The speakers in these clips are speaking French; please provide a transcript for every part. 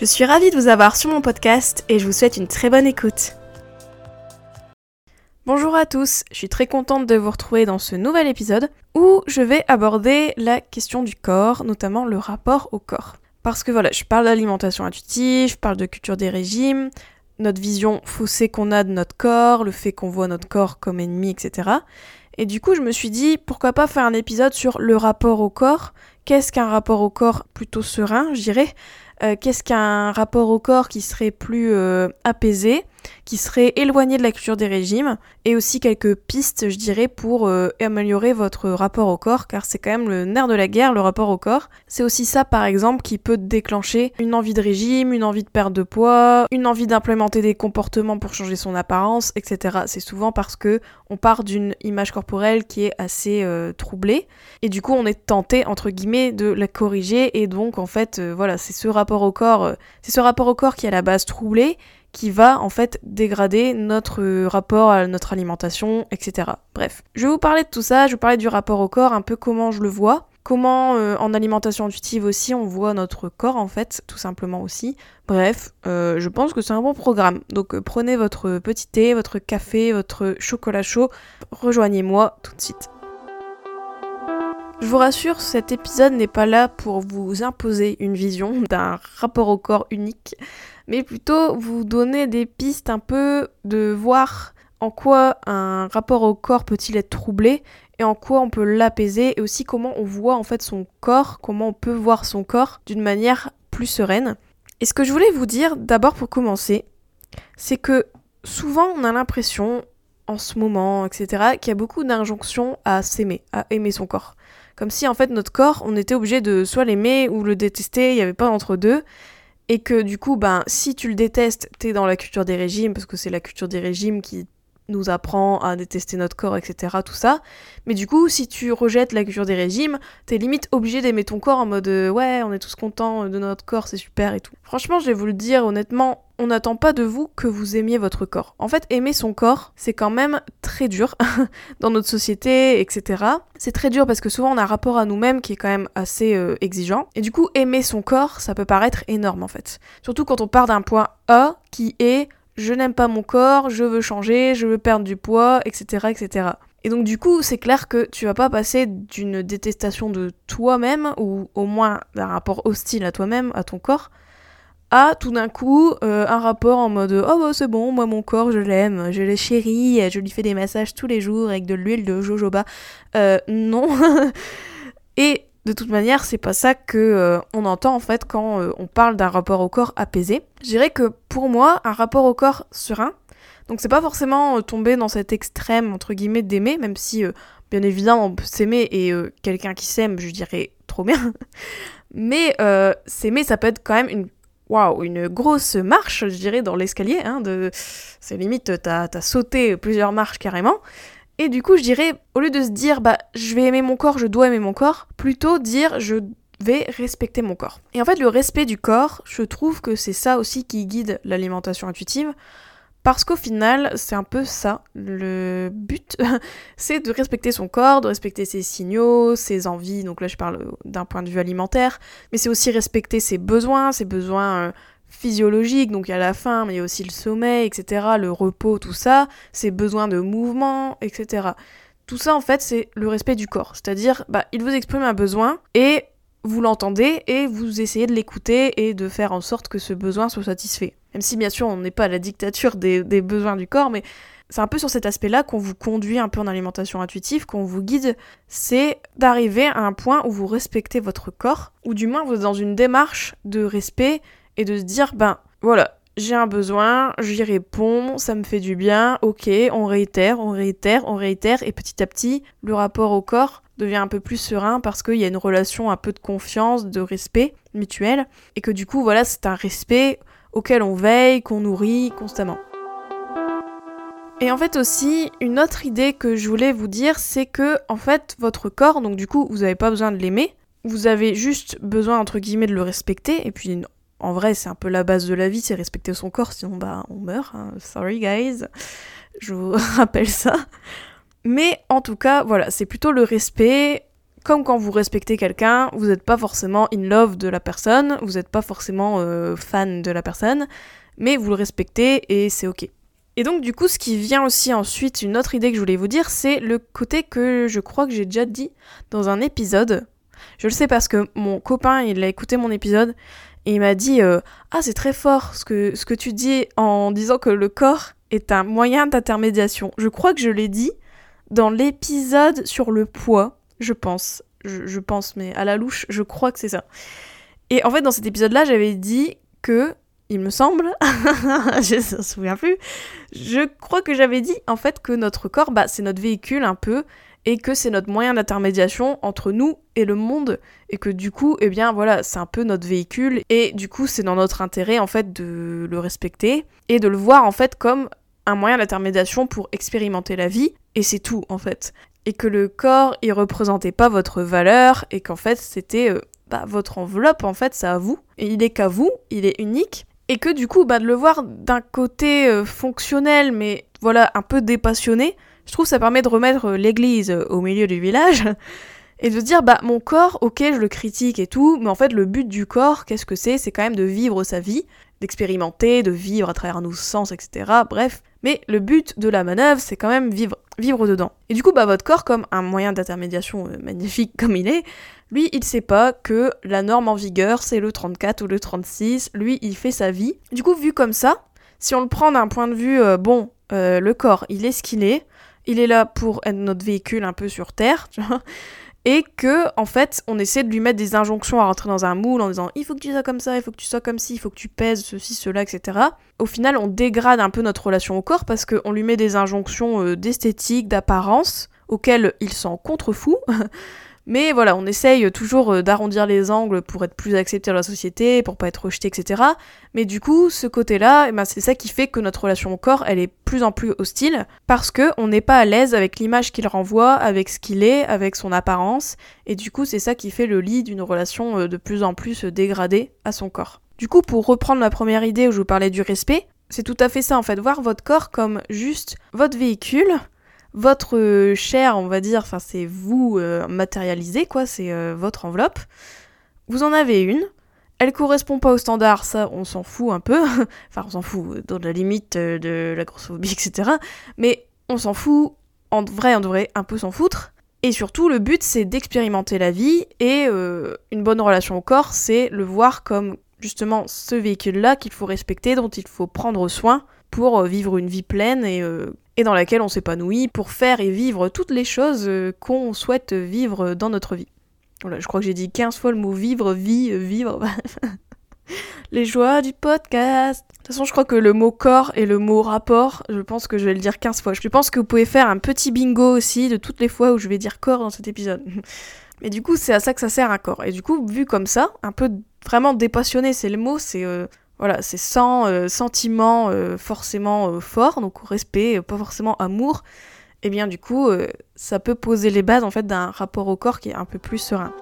Je suis ravie de vous avoir sur mon podcast et je vous souhaite une très bonne écoute. Bonjour à tous, je suis très contente de vous retrouver dans ce nouvel épisode où je vais aborder la question du corps, notamment le rapport au corps. Parce que voilà, je parle d'alimentation intuitive, je parle de culture des régimes, notre vision faussée qu'on a de notre corps, le fait qu'on voit notre corps comme ennemi, etc. Et du coup, je me suis dit, pourquoi pas faire un épisode sur le rapport au corps Qu'est-ce qu'un rapport au corps plutôt serein, je euh, Qu'est-ce qu'un rapport au corps qui serait plus euh, apaisé qui serait éloigné de la culture des régimes et aussi quelques pistes, je dirais, pour euh, améliorer votre rapport au corps, car c'est quand même le nerf de la guerre, le rapport au corps. C'est aussi ça, par exemple, qui peut déclencher une envie de régime, une envie de perte de poids, une envie d'implémenter des comportements pour changer son apparence, etc. C'est souvent parce que on part d'une image corporelle qui est assez euh, troublée et du coup on est tenté entre guillemets de la corriger et donc en fait euh, voilà c'est ce rapport au corps c'est ce rapport au corps qui est à la base troublé qui va en fait dégrader notre rapport à notre alimentation, etc. Bref, je vais vous parler de tout ça, je vais vous parler du rapport au corps, un peu comment je le vois, comment euh, en alimentation intuitive aussi on voit notre corps en fait, tout simplement aussi. Bref, euh, je pense que c'est un bon programme. Donc euh, prenez votre petit thé, votre café, votre chocolat chaud, rejoignez-moi tout de suite. Je vous rassure, cet épisode n'est pas là pour vous imposer une vision d'un rapport au corps unique mais plutôt vous donner des pistes un peu de voir en quoi un rapport au corps peut-il être troublé et en quoi on peut l'apaiser et aussi comment on voit en fait son corps, comment on peut voir son corps d'une manière plus sereine. Et ce que je voulais vous dire d'abord pour commencer, c'est que souvent on a l'impression en ce moment, etc., qu'il y a beaucoup d'injonctions à s'aimer, à aimer son corps. Comme si en fait notre corps, on était obligé de soit l'aimer ou le détester, il n'y avait pas entre deux. Et que du coup, ben, si tu le détestes, t'es dans la culture des régimes, parce que c'est la culture des régimes qui nous apprend à détester notre corps, etc. Tout ça. Mais du coup, si tu rejettes la culture des régimes, t'es limite obligé d'aimer ton corps en mode euh, ouais, on est tous contents de notre corps, c'est super et tout. Franchement, je vais vous le dire honnêtement, on n'attend pas de vous que vous aimiez votre corps. En fait, aimer son corps, c'est quand même très dur dans notre société, etc. C'est très dur parce que souvent on a un rapport à nous-mêmes qui est quand même assez euh, exigeant. Et du coup, aimer son corps, ça peut paraître énorme en fait. Surtout quand on part d'un point A qui est je n'aime pas mon corps, je veux changer, je veux perdre du poids, etc. etc. Et donc du coup, c'est clair que tu vas pas passer d'une détestation de toi-même, ou au moins d'un rapport hostile à toi-même, à ton corps, à tout d'un coup euh, un rapport en mode oh bah c'est bon moi mon corps je l'aime je le chéris je lui fais des massages tous les jours avec de l'huile de jojoba euh, non et de toute manière, c'est pas ça que euh, on entend en fait quand euh, on parle d'un rapport au corps apaisé. Je dirais que pour moi, un rapport au corps serein, donc c'est pas forcément euh, tomber dans cet extrême entre guillemets d'aimer, même si bien évidemment on peut s'aimer et quelqu'un qui s'aime, je dirais trop bien. Mais s'aimer, ça peut être quand même une waouh, une grosse marche, je dirais, dans l'escalier. Hein, de... C'est limite, t'as as sauté plusieurs marches carrément. Et du coup, je dirais, au lieu de se dire, bah, je vais aimer mon corps, je dois aimer mon corps, plutôt dire, je vais respecter mon corps. Et en fait, le respect du corps, je trouve que c'est ça aussi qui guide l'alimentation intuitive. Parce qu'au final, c'est un peu ça. Le but, c'est de respecter son corps, de respecter ses signaux, ses envies. Donc là, je parle d'un point de vue alimentaire. Mais c'est aussi respecter ses besoins, ses besoins euh, physiologique, donc il y a la faim, mais il y a aussi le sommeil, etc., le repos, tout ça, ses besoins de mouvement, etc. Tout ça, en fait, c'est le respect du corps. C'est-à-dire, bah, il vous exprime un besoin et vous l'entendez et vous essayez de l'écouter et de faire en sorte que ce besoin soit satisfait. Même si, bien sûr, on n'est pas à la dictature des, des besoins du corps, mais c'est un peu sur cet aspect-là qu'on vous conduit un peu en alimentation intuitive, qu'on vous guide, c'est d'arriver à un point où vous respectez votre corps, ou du moins vous êtes dans une démarche de respect et de se dire, ben voilà, j'ai un besoin, j'y réponds, ça me fait du bien, ok, on réitère, on réitère, on réitère, et petit à petit, le rapport au corps devient un peu plus serein parce qu'il y a une relation un peu de confiance, de respect mutuel, et que du coup, voilà, c'est un respect auquel on veille, qu'on nourrit constamment. Et en fait aussi, une autre idée que je voulais vous dire, c'est que en fait, votre corps, donc du coup, vous n'avez pas besoin de l'aimer, vous avez juste besoin entre guillemets de le respecter, et puis en vrai, c'est un peu la base de la vie, c'est respecter son corps, sinon bah on meurt. Hein. Sorry guys, je vous rappelle ça. Mais en tout cas, voilà, c'est plutôt le respect. Comme quand vous respectez quelqu'un, vous n'êtes pas forcément in love de la personne, vous n'êtes pas forcément euh, fan de la personne, mais vous le respectez et c'est ok. Et donc du coup, ce qui vient aussi ensuite, une autre idée que je voulais vous dire, c'est le côté que je crois que j'ai déjà dit dans un épisode. Je le sais parce que mon copain, il a écouté mon épisode et il m'a dit euh, Ah, c'est très fort ce que, ce que tu dis en disant que le corps est un moyen d'intermédiation. Je crois que je l'ai dit dans l'épisode sur le poids, je pense. Je, pense, mais à la louche, je crois que c'est ça. Et en fait, dans cet épisode-là, j'avais dit que, il me semble, je ne me souviens plus, je crois que j'avais dit en fait que notre corps, bah, c'est notre véhicule un peu, et que c'est notre moyen d'intermédiation entre nous et le monde, et que du coup, eh bien voilà, c'est un peu notre véhicule, et du coup, c'est dans notre intérêt en fait de le respecter, et de le voir en fait comme un moyen d'intermédiation pour expérimenter la vie, et c'est tout en fait. Et que le corps, il représentait pas votre valeur, et qu'en fait c'était euh, bah, votre enveloppe, en fait, c'est à vous, et il est qu'à vous, il est unique, et que du coup, bah, de le voir d'un côté euh, fonctionnel, mais voilà, un peu dépassionné, je trouve que ça permet de remettre euh, l'église au milieu du village, et de dire, bah, mon corps, ok, je le critique et tout, mais en fait, le but du corps, qu'est-ce que c'est? C'est quand même de vivre sa vie, d'expérimenter, de vivre à travers nos sens, etc. Bref, mais le but de la manœuvre, c'est quand même vivre, vivre dedans. Et du coup, bah, votre corps, comme un moyen d'intermédiation euh, magnifique comme il est, lui, il sait pas que la norme en vigueur, c'est le 34 ou le 36. Lui, il fait sa vie. Du coup, vu comme ça, si on le prend d'un point de vue, euh, bon, euh, le corps, il est ce qu'il est. Il est là pour être notre véhicule un peu sur Terre, tu vois et que en fait on essaie de lui mettre des injonctions à rentrer dans un moule en disant il faut que tu sois comme ça, il faut que tu sois comme ci, il faut que tu pèses ceci, cela, etc. Au final on dégrade un peu notre relation au corps parce qu'on lui met des injonctions euh, d'esthétique, d'apparence auxquelles il s'en contrefou Mais voilà, on essaye toujours euh, d'arrondir les angles pour être plus accepté dans la société, pour pas être rejeté, etc. Mais du coup, ce côté-là, eh ben, c'est ça qui fait que notre relation au corps, elle est plus en plus hostile, parce que on n'est pas à l'aise avec l'image qu'il renvoie, avec ce qu'il est, avec son apparence, et du coup, c'est ça qui fait le lit d'une relation euh, de plus en plus dégradée à son corps. Du coup, pour reprendre la première idée où je vous parlais du respect, c'est tout à fait ça en fait, voir votre corps comme juste votre véhicule, votre euh, chair, on va dire, enfin c'est vous euh, matérialisé, quoi, c'est euh, votre enveloppe. Vous en avez une. Elle correspond pas au standard, ça on s'en fout un peu. enfin on s'en fout dans la limite de la grossophobie, etc. Mais on s'en fout, en vrai on devrait un peu s'en foutre. Et surtout le but c'est d'expérimenter la vie et une bonne relation au corps c'est le voir comme justement ce véhicule-là qu'il faut respecter, dont il faut prendre soin pour vivre une vie pleine et et dans laquelle on s'épanouit pour faire et vivre toutes les choses euh, qu'on souhaite vivre dans notre vie. Voilà, je crois que j'ai dit 15 fois le mot vivre, vie, vivre. les joies du podcast. De toute façon, je crois que le mot corps et le mot rapport, je pense que je vais le dire 15 fois. Je pense que vous pouvez faire un petit bingo aussi de toutes les fois où je vais dire corps dans cet épisode. Mais du coup, c'est à ça que ça sert un corps. Et du coup, vu comme ça, un peu vraiment dépassionné, c'est le mot, c'est euh, voilà, c'est sans euh, sentiment euh, forcément euh, fort, donc respect, pas forcément amour. Et eh bien du coup, ça peut poser les bases en fait d'un rapport au corps qui est un peu plus serein.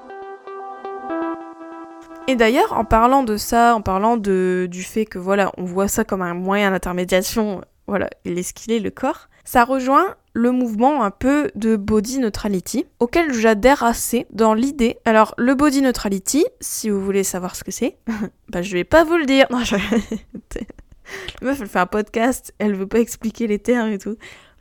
Et d'ailleurs, en parlant de ça, en parlant de, du fait que voilà, on voit ça comme un moyen d'intermédiation, voilà, il est ce qu'il est le corps, ça rejoint le mouvement un peu de body neutrality, auquel j'adhère assez dans l'idée. Alors, le body neutrality, si vous voulez savoir ce que c'est, bah je vais pas vous le dire. Non, je... La meuf, elle fait un podcast, elle veut pas expliquer les termes et tout.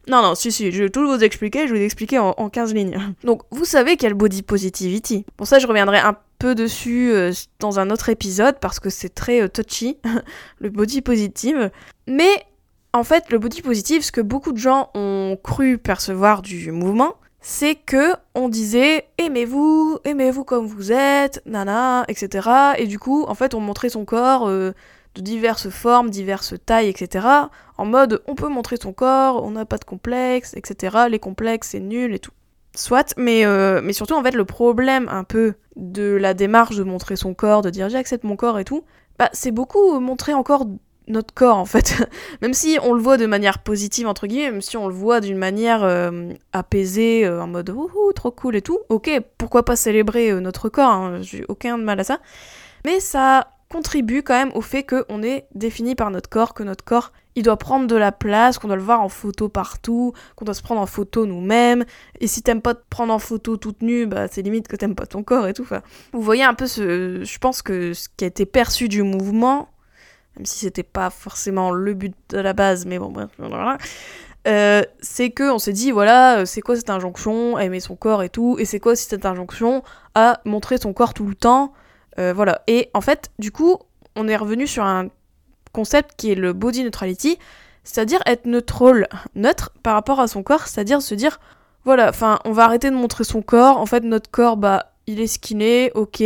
Non, non, si, si, je vais tout vous expliquer, je vais vous expliquer en, 15 lignes. Donc, vous savez quel body positivity. Pour ça, je reviendrai un peu dessus euh, dans un autre épisode parce que c'est très euh, touchy, le body positive. Mais en fait, le body positive, ce que beaucoup de gens ont cru percevoir du mouvement, c'est que on disait aimez-vous, aimez-vous comme vous êtes, nana, etc. Et du coup, en fait, on montrait son corps euh, de diverses formes, diverses tailles, etc. En mode on peut montrer son corps, on n'a pas de complexe, etc. Les complexes, c'est nul et tout. Soit, mais, euh, mais surtout, en fait, le problème un peu de la démarche de montrer son corps, de dire j'accepte mon corps et tout, bah, c'est beaucoup montrer encore notre corps en fait. même si on le voit de manière positive entre guillemets, même si on le voit d'une manière euh, apaisée, euh, en mode trop cool et tout, ok, pourquoi pas célébrer euh, notre corps, hein, j'ai aucun mal à ça. Mais ça contribue quand même au fait qu'on est défini par notre corps, que notre corps il doit prendre de la place, qu'on doit le voir en photo partout, qu'on doit se prendre en photo nous-mêmes. Et si t'aimes pas te prendre en photo toute nue, bah c'est limite que t'aimes pas ton corps et tout. Vous voyez un peu ce, je pense que ce qui a été perçu du mouvement, même si c'était pas forcément le but de la base, mais bon, voilà. Euh, c'est que on s'est dit voilà euh, c'est quoi cette injonction à aimer son corps et tout et c'est quoi aussi cette injonction à montrer son corps tout le temps euh, voilà et en fait du coup on est revenu sur un concept qui est le body neutrality c'est-à-dire être neutral neutre par rapport à son corps c'est-à-dire se dire voilà enfin on va arrêter de montrer son corps en fait notre corps bah il est skinné ok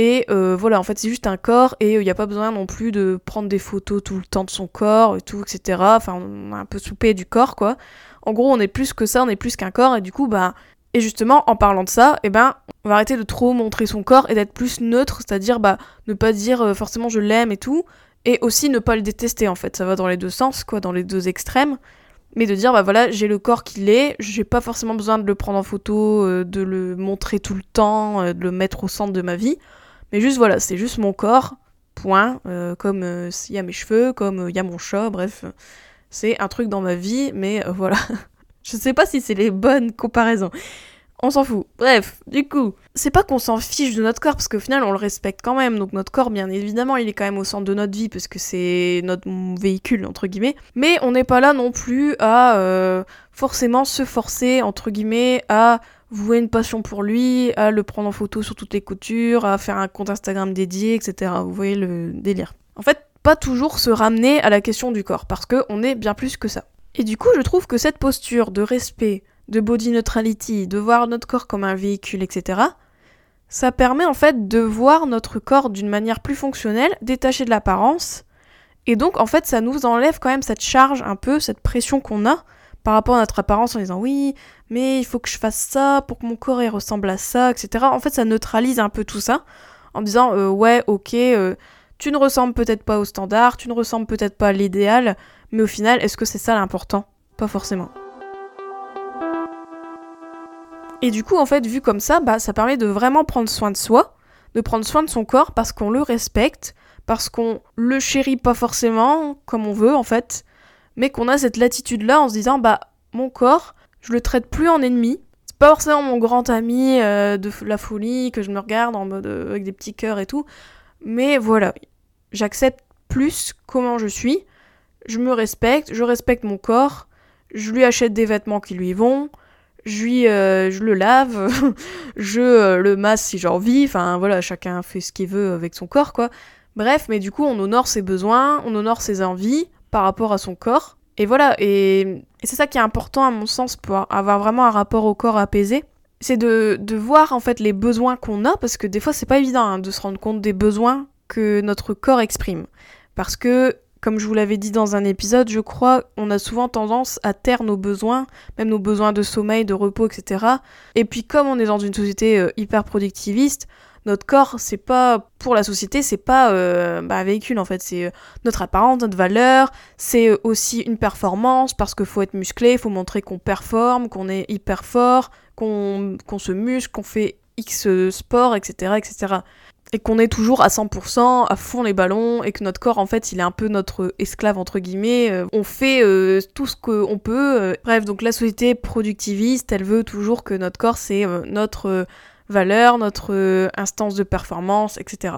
et euh, voilà, en fait, c'est juste un corps et il euh, n'y a pas besoin non plus de prendre des photos tout le temps de son corps et tout, etc. Enfin, on a un peu soupé du corps, quoi. En gros, on est plus que ça, on est plus qu'un corps et du coup, bah. Et justement, en parlant de ça, eh ben, on va arrêter de trop montrer son corps et d'être plus neutre, c'est-à-dire, bah, ne pas dire euh, forcément je l'aime et tout, et aussi ne pas le détester, en fait. Ça va dans les deux sens, quoi, dans les deux extrêmes mais de dire bah voilà j'ai le corps qu'il est j'ai pas forcément besoin de le prendre en photo de le montrer tout le temps de le mettre au centre de ma vie mais juste voilà, c'est juste mon corps, point. Euh, comme euh, s'il y a mes cheveux, comme euh, il y a mon chat, bref. C'est un truc dans ma vie, mais voilà. Je sais pas si c'est les bonnes comparaisons. On s'en fout. Bref, du coup, c'est pas qu'on s'en fiche de notre corps, parce qu'au final, on le respecte quand même. Donc notre corps, bien évidemment, il est quand même au centre de notre vie, parce que c'est notre véhicule, entre guillemets. Mais on n'est pas là non plus à forcément se forcer, entre guillemets, à vouer une passion pour lui, à le prendre en photo sur toutes les coutures, à faire un compte Instagram dédié, etc. Vous voyez le délire. En fait, pas toujours se ramener à la question du corps, parce qu'on est bien plus que ça. Et du coup, je trouve que cette posture de respect, de body neutrality, de voir notre corps comme un véhicule, etc., ça permet en fait de voir notre corps d'une manière plus fonctionnelle, détaché de l'apparence, et donc en fait ça nous enlève quand même cette charge un peu, cette pression qu'on a par rapport à notre apparence en disant oui, mais il faut que je fasse ça pour que mon corps ressemble à ça, etc. En fait, ça neutralise un peu tout ça en disant euh, ouais, ok, euh, tu ne ressembles peut-être pas au standard, tu ne ressembles peut-être pas à l'idéal, mais au final, est-ce que c'est ça l'important? Pas forcément. Et du coup, en fait, vu comme ça, bah, ça permet de vraiment prendre soin de soi, de prendre soin de son corps parce qu'on le respecte, parce qu'on le chérit pas forcément comme on veut en fait, mais qu'on a cette latitude-là en se disant, bah, mon corps, je le traite plus en ennemi. C'est pas forcément mon grand ami euh, de la folie que je me regarde en mode euh, avec des petits cœurs et tout, mais voilà, j'accepte plus comment je suis, je me respecte, je respecte mon corps, je lui achète des vêtements qui lui vont, je, lui, euh, je le lave, je le masse si j'ai envie, enfin voilà, chacun fait ce qu'il veut avec son corps, quoi. Bref, mais du coup, on honore ses besoins, on honore ses envies, par rapport à son corps. Et voilà, et, c'est ça qui est important à mon sens pour avoir vraiment un rapport au corps apaisé. C'est de, voir en fait les besoins qu'on a, parce que des fois c'est pas évident hein, de se rendre compte des besoins que notre corps exprime. Parce que, comme je vous l'avais dit dans un épisode, je crois, on a souvent tendance à taire nos besoins, même nos besoins de sommeil, de repos, etc. Et puis comme on est dans une société euh, hyper productiviste, notre corps, c'est pas pour la société, c'est pas euh, bah, un véhicule en fait, c'est euh, notre apparence, notre valeur, c'est euh, aussi une performance parce qu'il faut être musclé, il faut montrer qu'on performe, qu'on est hyper fort, qu'on se muscle, qu'on fait X sport, etc., etc. Et qu'on est toujours à 100%, à fond les ballons, et que notre corps, en fait, il est un peu notre esclave, entre guillemets. On fait tout ce qu'on peut. Bref, donc la société productiviste, elle veut toujours que notre corps, c'est notre valeur, notre euh, instance de performance, etc.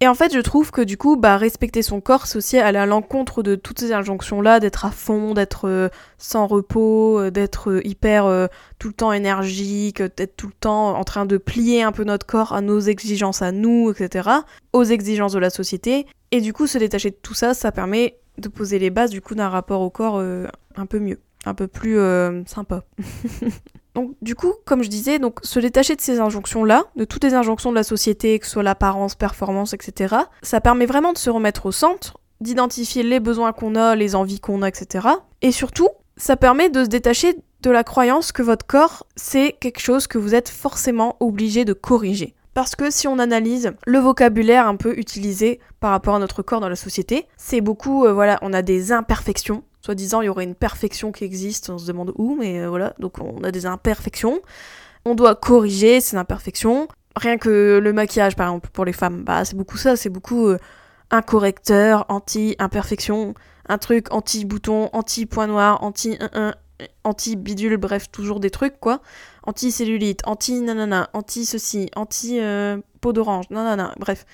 Et en fait, je trouve que du coup, bah, respecter son corps, c'est aussi aller à l'encontre de toutes ces injonctions-là, d'être à fond, d'être euh, sans repos, euh, d'être hyper tout le temps énergique, d'être tout le temps en train de plier un peu notre corps à nos exigences à nous, etc., aux exigences de la société. Et du coup, se détacher de tout ça, ça permet de poser les bases du coup d'un rapport au corps un peu mieux, un peu plus sympa. Donc du coup, comme je disais, donc se détacher de ces injonctions-là, de toutes les injonctions de la société, que ce soit l'apparence, performance, etc., ça permet vraiment de se remettre au centre, d'identifier les besoins qu'on a, les envies qu'on a, etc. Et surtout, ça permet de se détacher de la croyance que votre corps, c'est quelque chose que vous êtes forcément obligé de corriger. Parce que si on analyse le vocabulaire un peu utilisé par rapport à notre corps dans la société, c'est beaucoup, euh, voilà, on a des imperfections. Soi-disant, il y aurait une perfection qui existe, on se demande où, mais euh, voilà, donc on a des imperfections. On doit corriger ces imperfections. Rien que le maquillage, par exemple, pour les femmes, bah c'est beaucoup ça, c'est beaucoup euh, un correcteur, anti-imperfection, un truc anti-bouton, anti-point noir, anti anti-bidule, bref, toujours des trucs, quoi. Anti-cellulite, anti-nanana, anti-ceci, anti-peau d'orange, nanana, bref.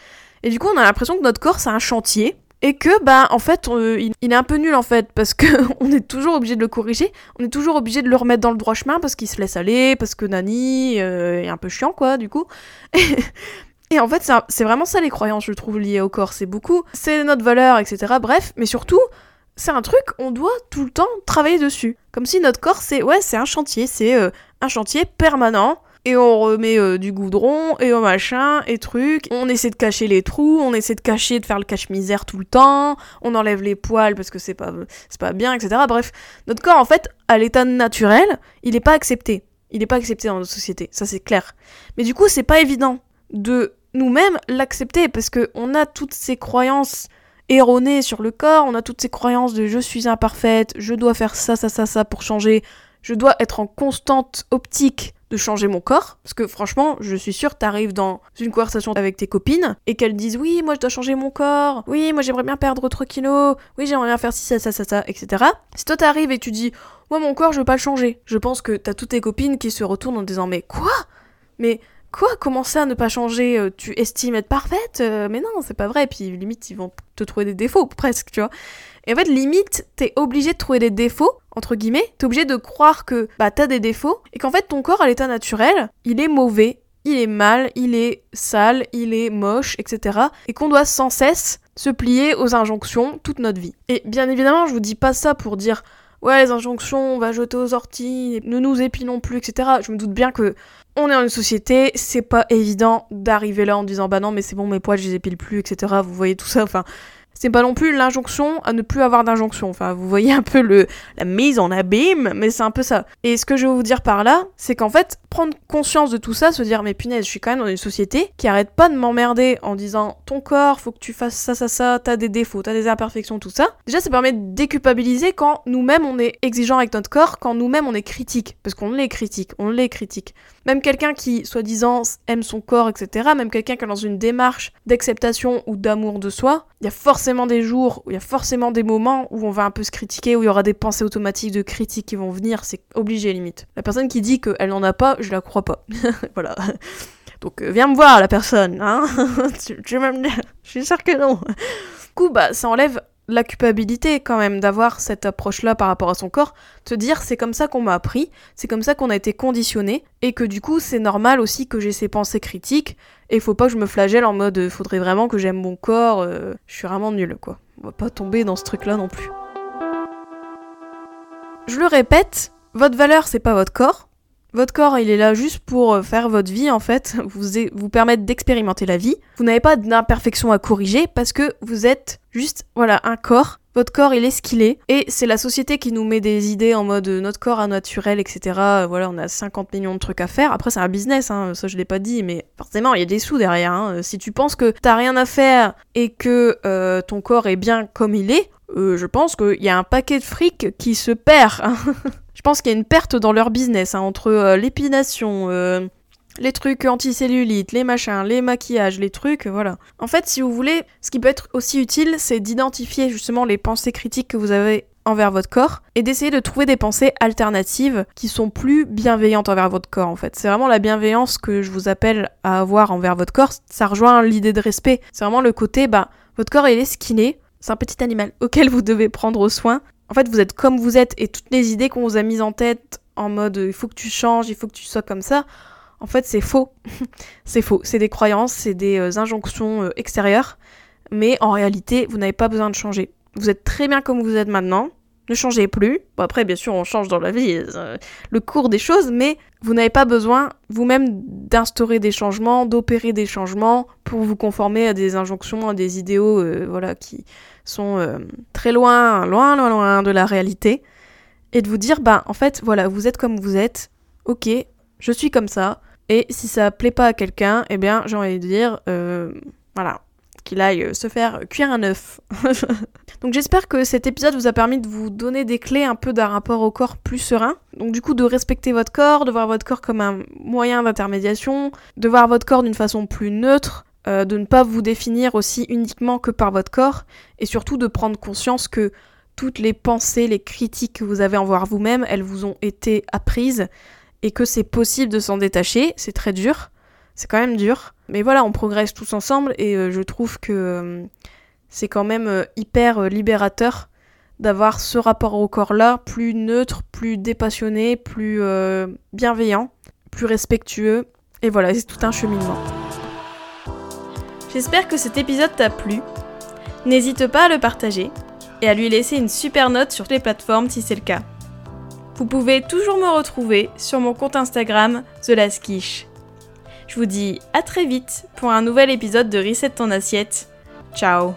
Et du coup, on a l'impression que notre corps, c'est un chantier. Et que, bah, en fait, il, est un peu nul, en fait, parce qu'on est toujours obligé de le corriger. On est toujours obligé de le remettre dans le droit chemin parce qu'il se laisse aller, parce que Nani euh, est un peu chiant, quoi, du coup. Et en fait, c'est vraiment ça les croyances, je trouve, liées au corps. C'est beaucoup, c'est notre valeur, etc. Bref, mais surtout, c'est un truc, on doit tout le temps travailler dessus. Comme si notre corps, c'est ouais, c'est un chantier, c'est euh, un chantier permanent. Et on remet euh, du goudron, et au machin, et truc. On essaie de cacher les trous, on essaie de cacher, de faire le cache-misère tout le temps. On enlève les poils parce que c'est pas, c'est pas bien, etc. Bref, notre corps, en fait, à l'état naturel, il est pas accepté. Il est pas accepté dans notre société, ça c'est clair. Mais du coup, c'est pas évident de nous-mêmes l'accepter parce qu'on a toutes ces croyances erronées sur le corps, on a toutes ces croyances de je suis imparfaite, je dois faire ça, ça, ça, ça pour changer, je dois être en constante optique de changer mon corps. Parce que franchement, je suis sûre, t'arrives dans une conversation avec tes copines et qu'elles disent oui, moi je dois changer mon corps, oui, moi j'aimerais bien perdre 3 kilos, oui, j'aimerais bien faire ci, ça, ça, ça, ça, etc. Si toi t'arrives et tu dis moi mon corps je veux pas le changer, je pense que t'as toutes tes copines qui se retournent en disant mais quoi? Mais Quoi? Comment ça ne pas changer? Euh, Tu estimes être parfaite? Euh, Mais non, c'est pas vrai. Puis limite, ils vont te trouver des défauts, presque, tu vois. Et en fait, limite, t'es obligé de trouver des défauts, entre guillemets. T'es obligé de croire que bah t'as des défauts et qu'en fait ton corps à l'état naturel, il est mauvais, il est mal, il est sale, il est moche, etc. Et qu'on doit sans cesse se plier aux injonctions toute notre vie. Et bien évidemment, je vous dis pas ça pour dire ouais les injonctions, on va jeter aux orties, ne nous épilons plus, etc. Je me doute bien que on est dans une société, c'est pas évident d'arriver là en disant bah non mais c'est bon mes poils je les épile plus etc. Vous voyez tout ça, enfin c'est pas non plus l'injonction à ne plus avoir d'injonction. Enfin, vous voyez un peu le, la mise en abîme, mais c'est un peu ça. Et ce que je veux vous dire par là, c'est qu'en fait, prendre conscience de tout ça, se dire, mais punaise, je suis quand même dans une société qui arrête pas de m'emmerder en disant, ton corps, faut que tu fasses ça, ça, ça, t'as des défauts, t'as des imperfections, tout ça. Déjà, ça permet de déculpabiliser quand nous-mêmes on est exigeant avec notre corps, quand nous-mêmes on est critique. Parce qu'on l'est critique, on l'est critique. Même quelqu'un qui, soi-disant, aime son corps, etc., même quelqu'un qui est dans une démarche d'acceptation ou d'amour de soi, il y a forcément des jours, il y a forcément des moments où on va un peu se critiquer, où il y aura des pensées automatiques de critique qui vont venir, c'est obligé limite. La personne qui dit qu'elle n'en a pas, je la crois pas. voilà. Donc euh, viens me voir la personne, hein tu, tu me Je suis sûre que non. Du coup, bah, ça enlève la culpabilité quand même d'avoir cette approche-là par rapport à son corps, te dire c'est comme ça qu'on m'a appris, c'est comme ça qu'on a été conditionné, et que du coup c'est normal aussi que j'ai ces pensées critiques, et faut pas que je me flagelle en mode faudrait vraiment que j'aime mon corps, euh, je suis vraiment nulle quoi. On va pas tomber dans ce truc-là non plus. Je le répète, votre valeur c'est pas votre corps, votre corps, il est là juste pour euh, faire votre vie, en fait, vous, vous permettre d'expérimenter la vie. Vous n'avez pas d'imperfection à corriger parce que vous êtes juste, voilà, un corps. Votre corps, il est ce qu'il est. Et c'est la société qui nous met des idées en mode euh, notre corps a naturel, etc. Voilà, on a 50 millions de trucs à faire. Après, c'est un business, hein, ça je l'ai pas dit, mais forcément, il y a des sous derrière. Hein. Si tu penses que t'as rien à faire et que euh, ton corps est bien comme il est, je pense qu'il y a un paquet de fric qui se perd. Hein. Je pense qu'il y a une perte dans leur business, hein, entre euh, l'épination, euh, les trucs anti-cellulite, les machins, les maquillages, les trucs, voilà. En fait, si vous voulez, ce qui peut être aussi utile, c'est d'identifier justement les pensées critiques que vous avez envers votre corps et d'essayer de trouver des pensées alternatives qui sont plus bienveillantes envers votre corps en fait. C'est vraiment la bienveillance que je vous appelle à avoir envers votre corps. Ça rejoint l'idée de respect. C'est vraiment le côté, bah, votre corps est est. C'est un petit animal auquel vous devez prendre soin en fait, vous êtes comme vous êtes et toutes les idées qu'on vous a mises en tête en mode il faut que tu changes, il faut que tu sois comme ça, en fait, c'est faux. c'est faux. C'est des croyances, c'est des euh, injonctions euh, extérieures. Mais en réalité, vous n'avez pas besoin de changer. Vous êtes très bien comme vous êtes maintenant. Ne changez plus. Bon, après, bien sûr, on change dans la vie, euh, le cours des choses, mais vous n'avez pas besoin vous-même d'instaurer des changements, d'opérer des changements pour vous conformer à des injonctions, à des idéaux, voilà, qui, sont euh, très loin, loin, loin, loin de la réalité, et de vous dire, bah en fait, voilà, vous êtes comme vous êtes, ok, je suis comme ça, Et si ça plaît pas à quelqu'un, eh bien j'ai envie de dire, euh, voilà, qu'il aille se faire cuire un œuf. Donc j'espère que cet épisode vous a permis de vous donner des clés un peu d'un rapport au corps plus serein. Donc du coup de respecter votre corps, de voir votre corps comme un moyen d'intermédiation, de voir votre corps d'une façon plus neutre, euh, de ne pas vous définir aussi uniquement que par votre corps, et surtout de prendre conscience que toutes les pensées, les critiques que vous avez envers vous-même, elles vous ont été apprises, et que c'est possible de s'en détacher, c'est très dur, c'est quand même dur. Mais voilà, on progresse tous ensemble, et euh, je trouve que... Euh, c'est quand même hyper libérateur d'avoir ce rapport au corps-là, plus neutre, plus dépassionné, plus bienveillant, plus respectueux. Et voilà, c'est tout un cheminement. J'espère que cet épisode t'a plu. N'hésite pas à le partager et à lui laisser une super note sur les plateformes si c'est le cas. Vous pouvez toujours me retrouver sur mon compte Instagram The Last Je vous dis à très vite pour un nouvel épisode de Reset ton assiette. Ciao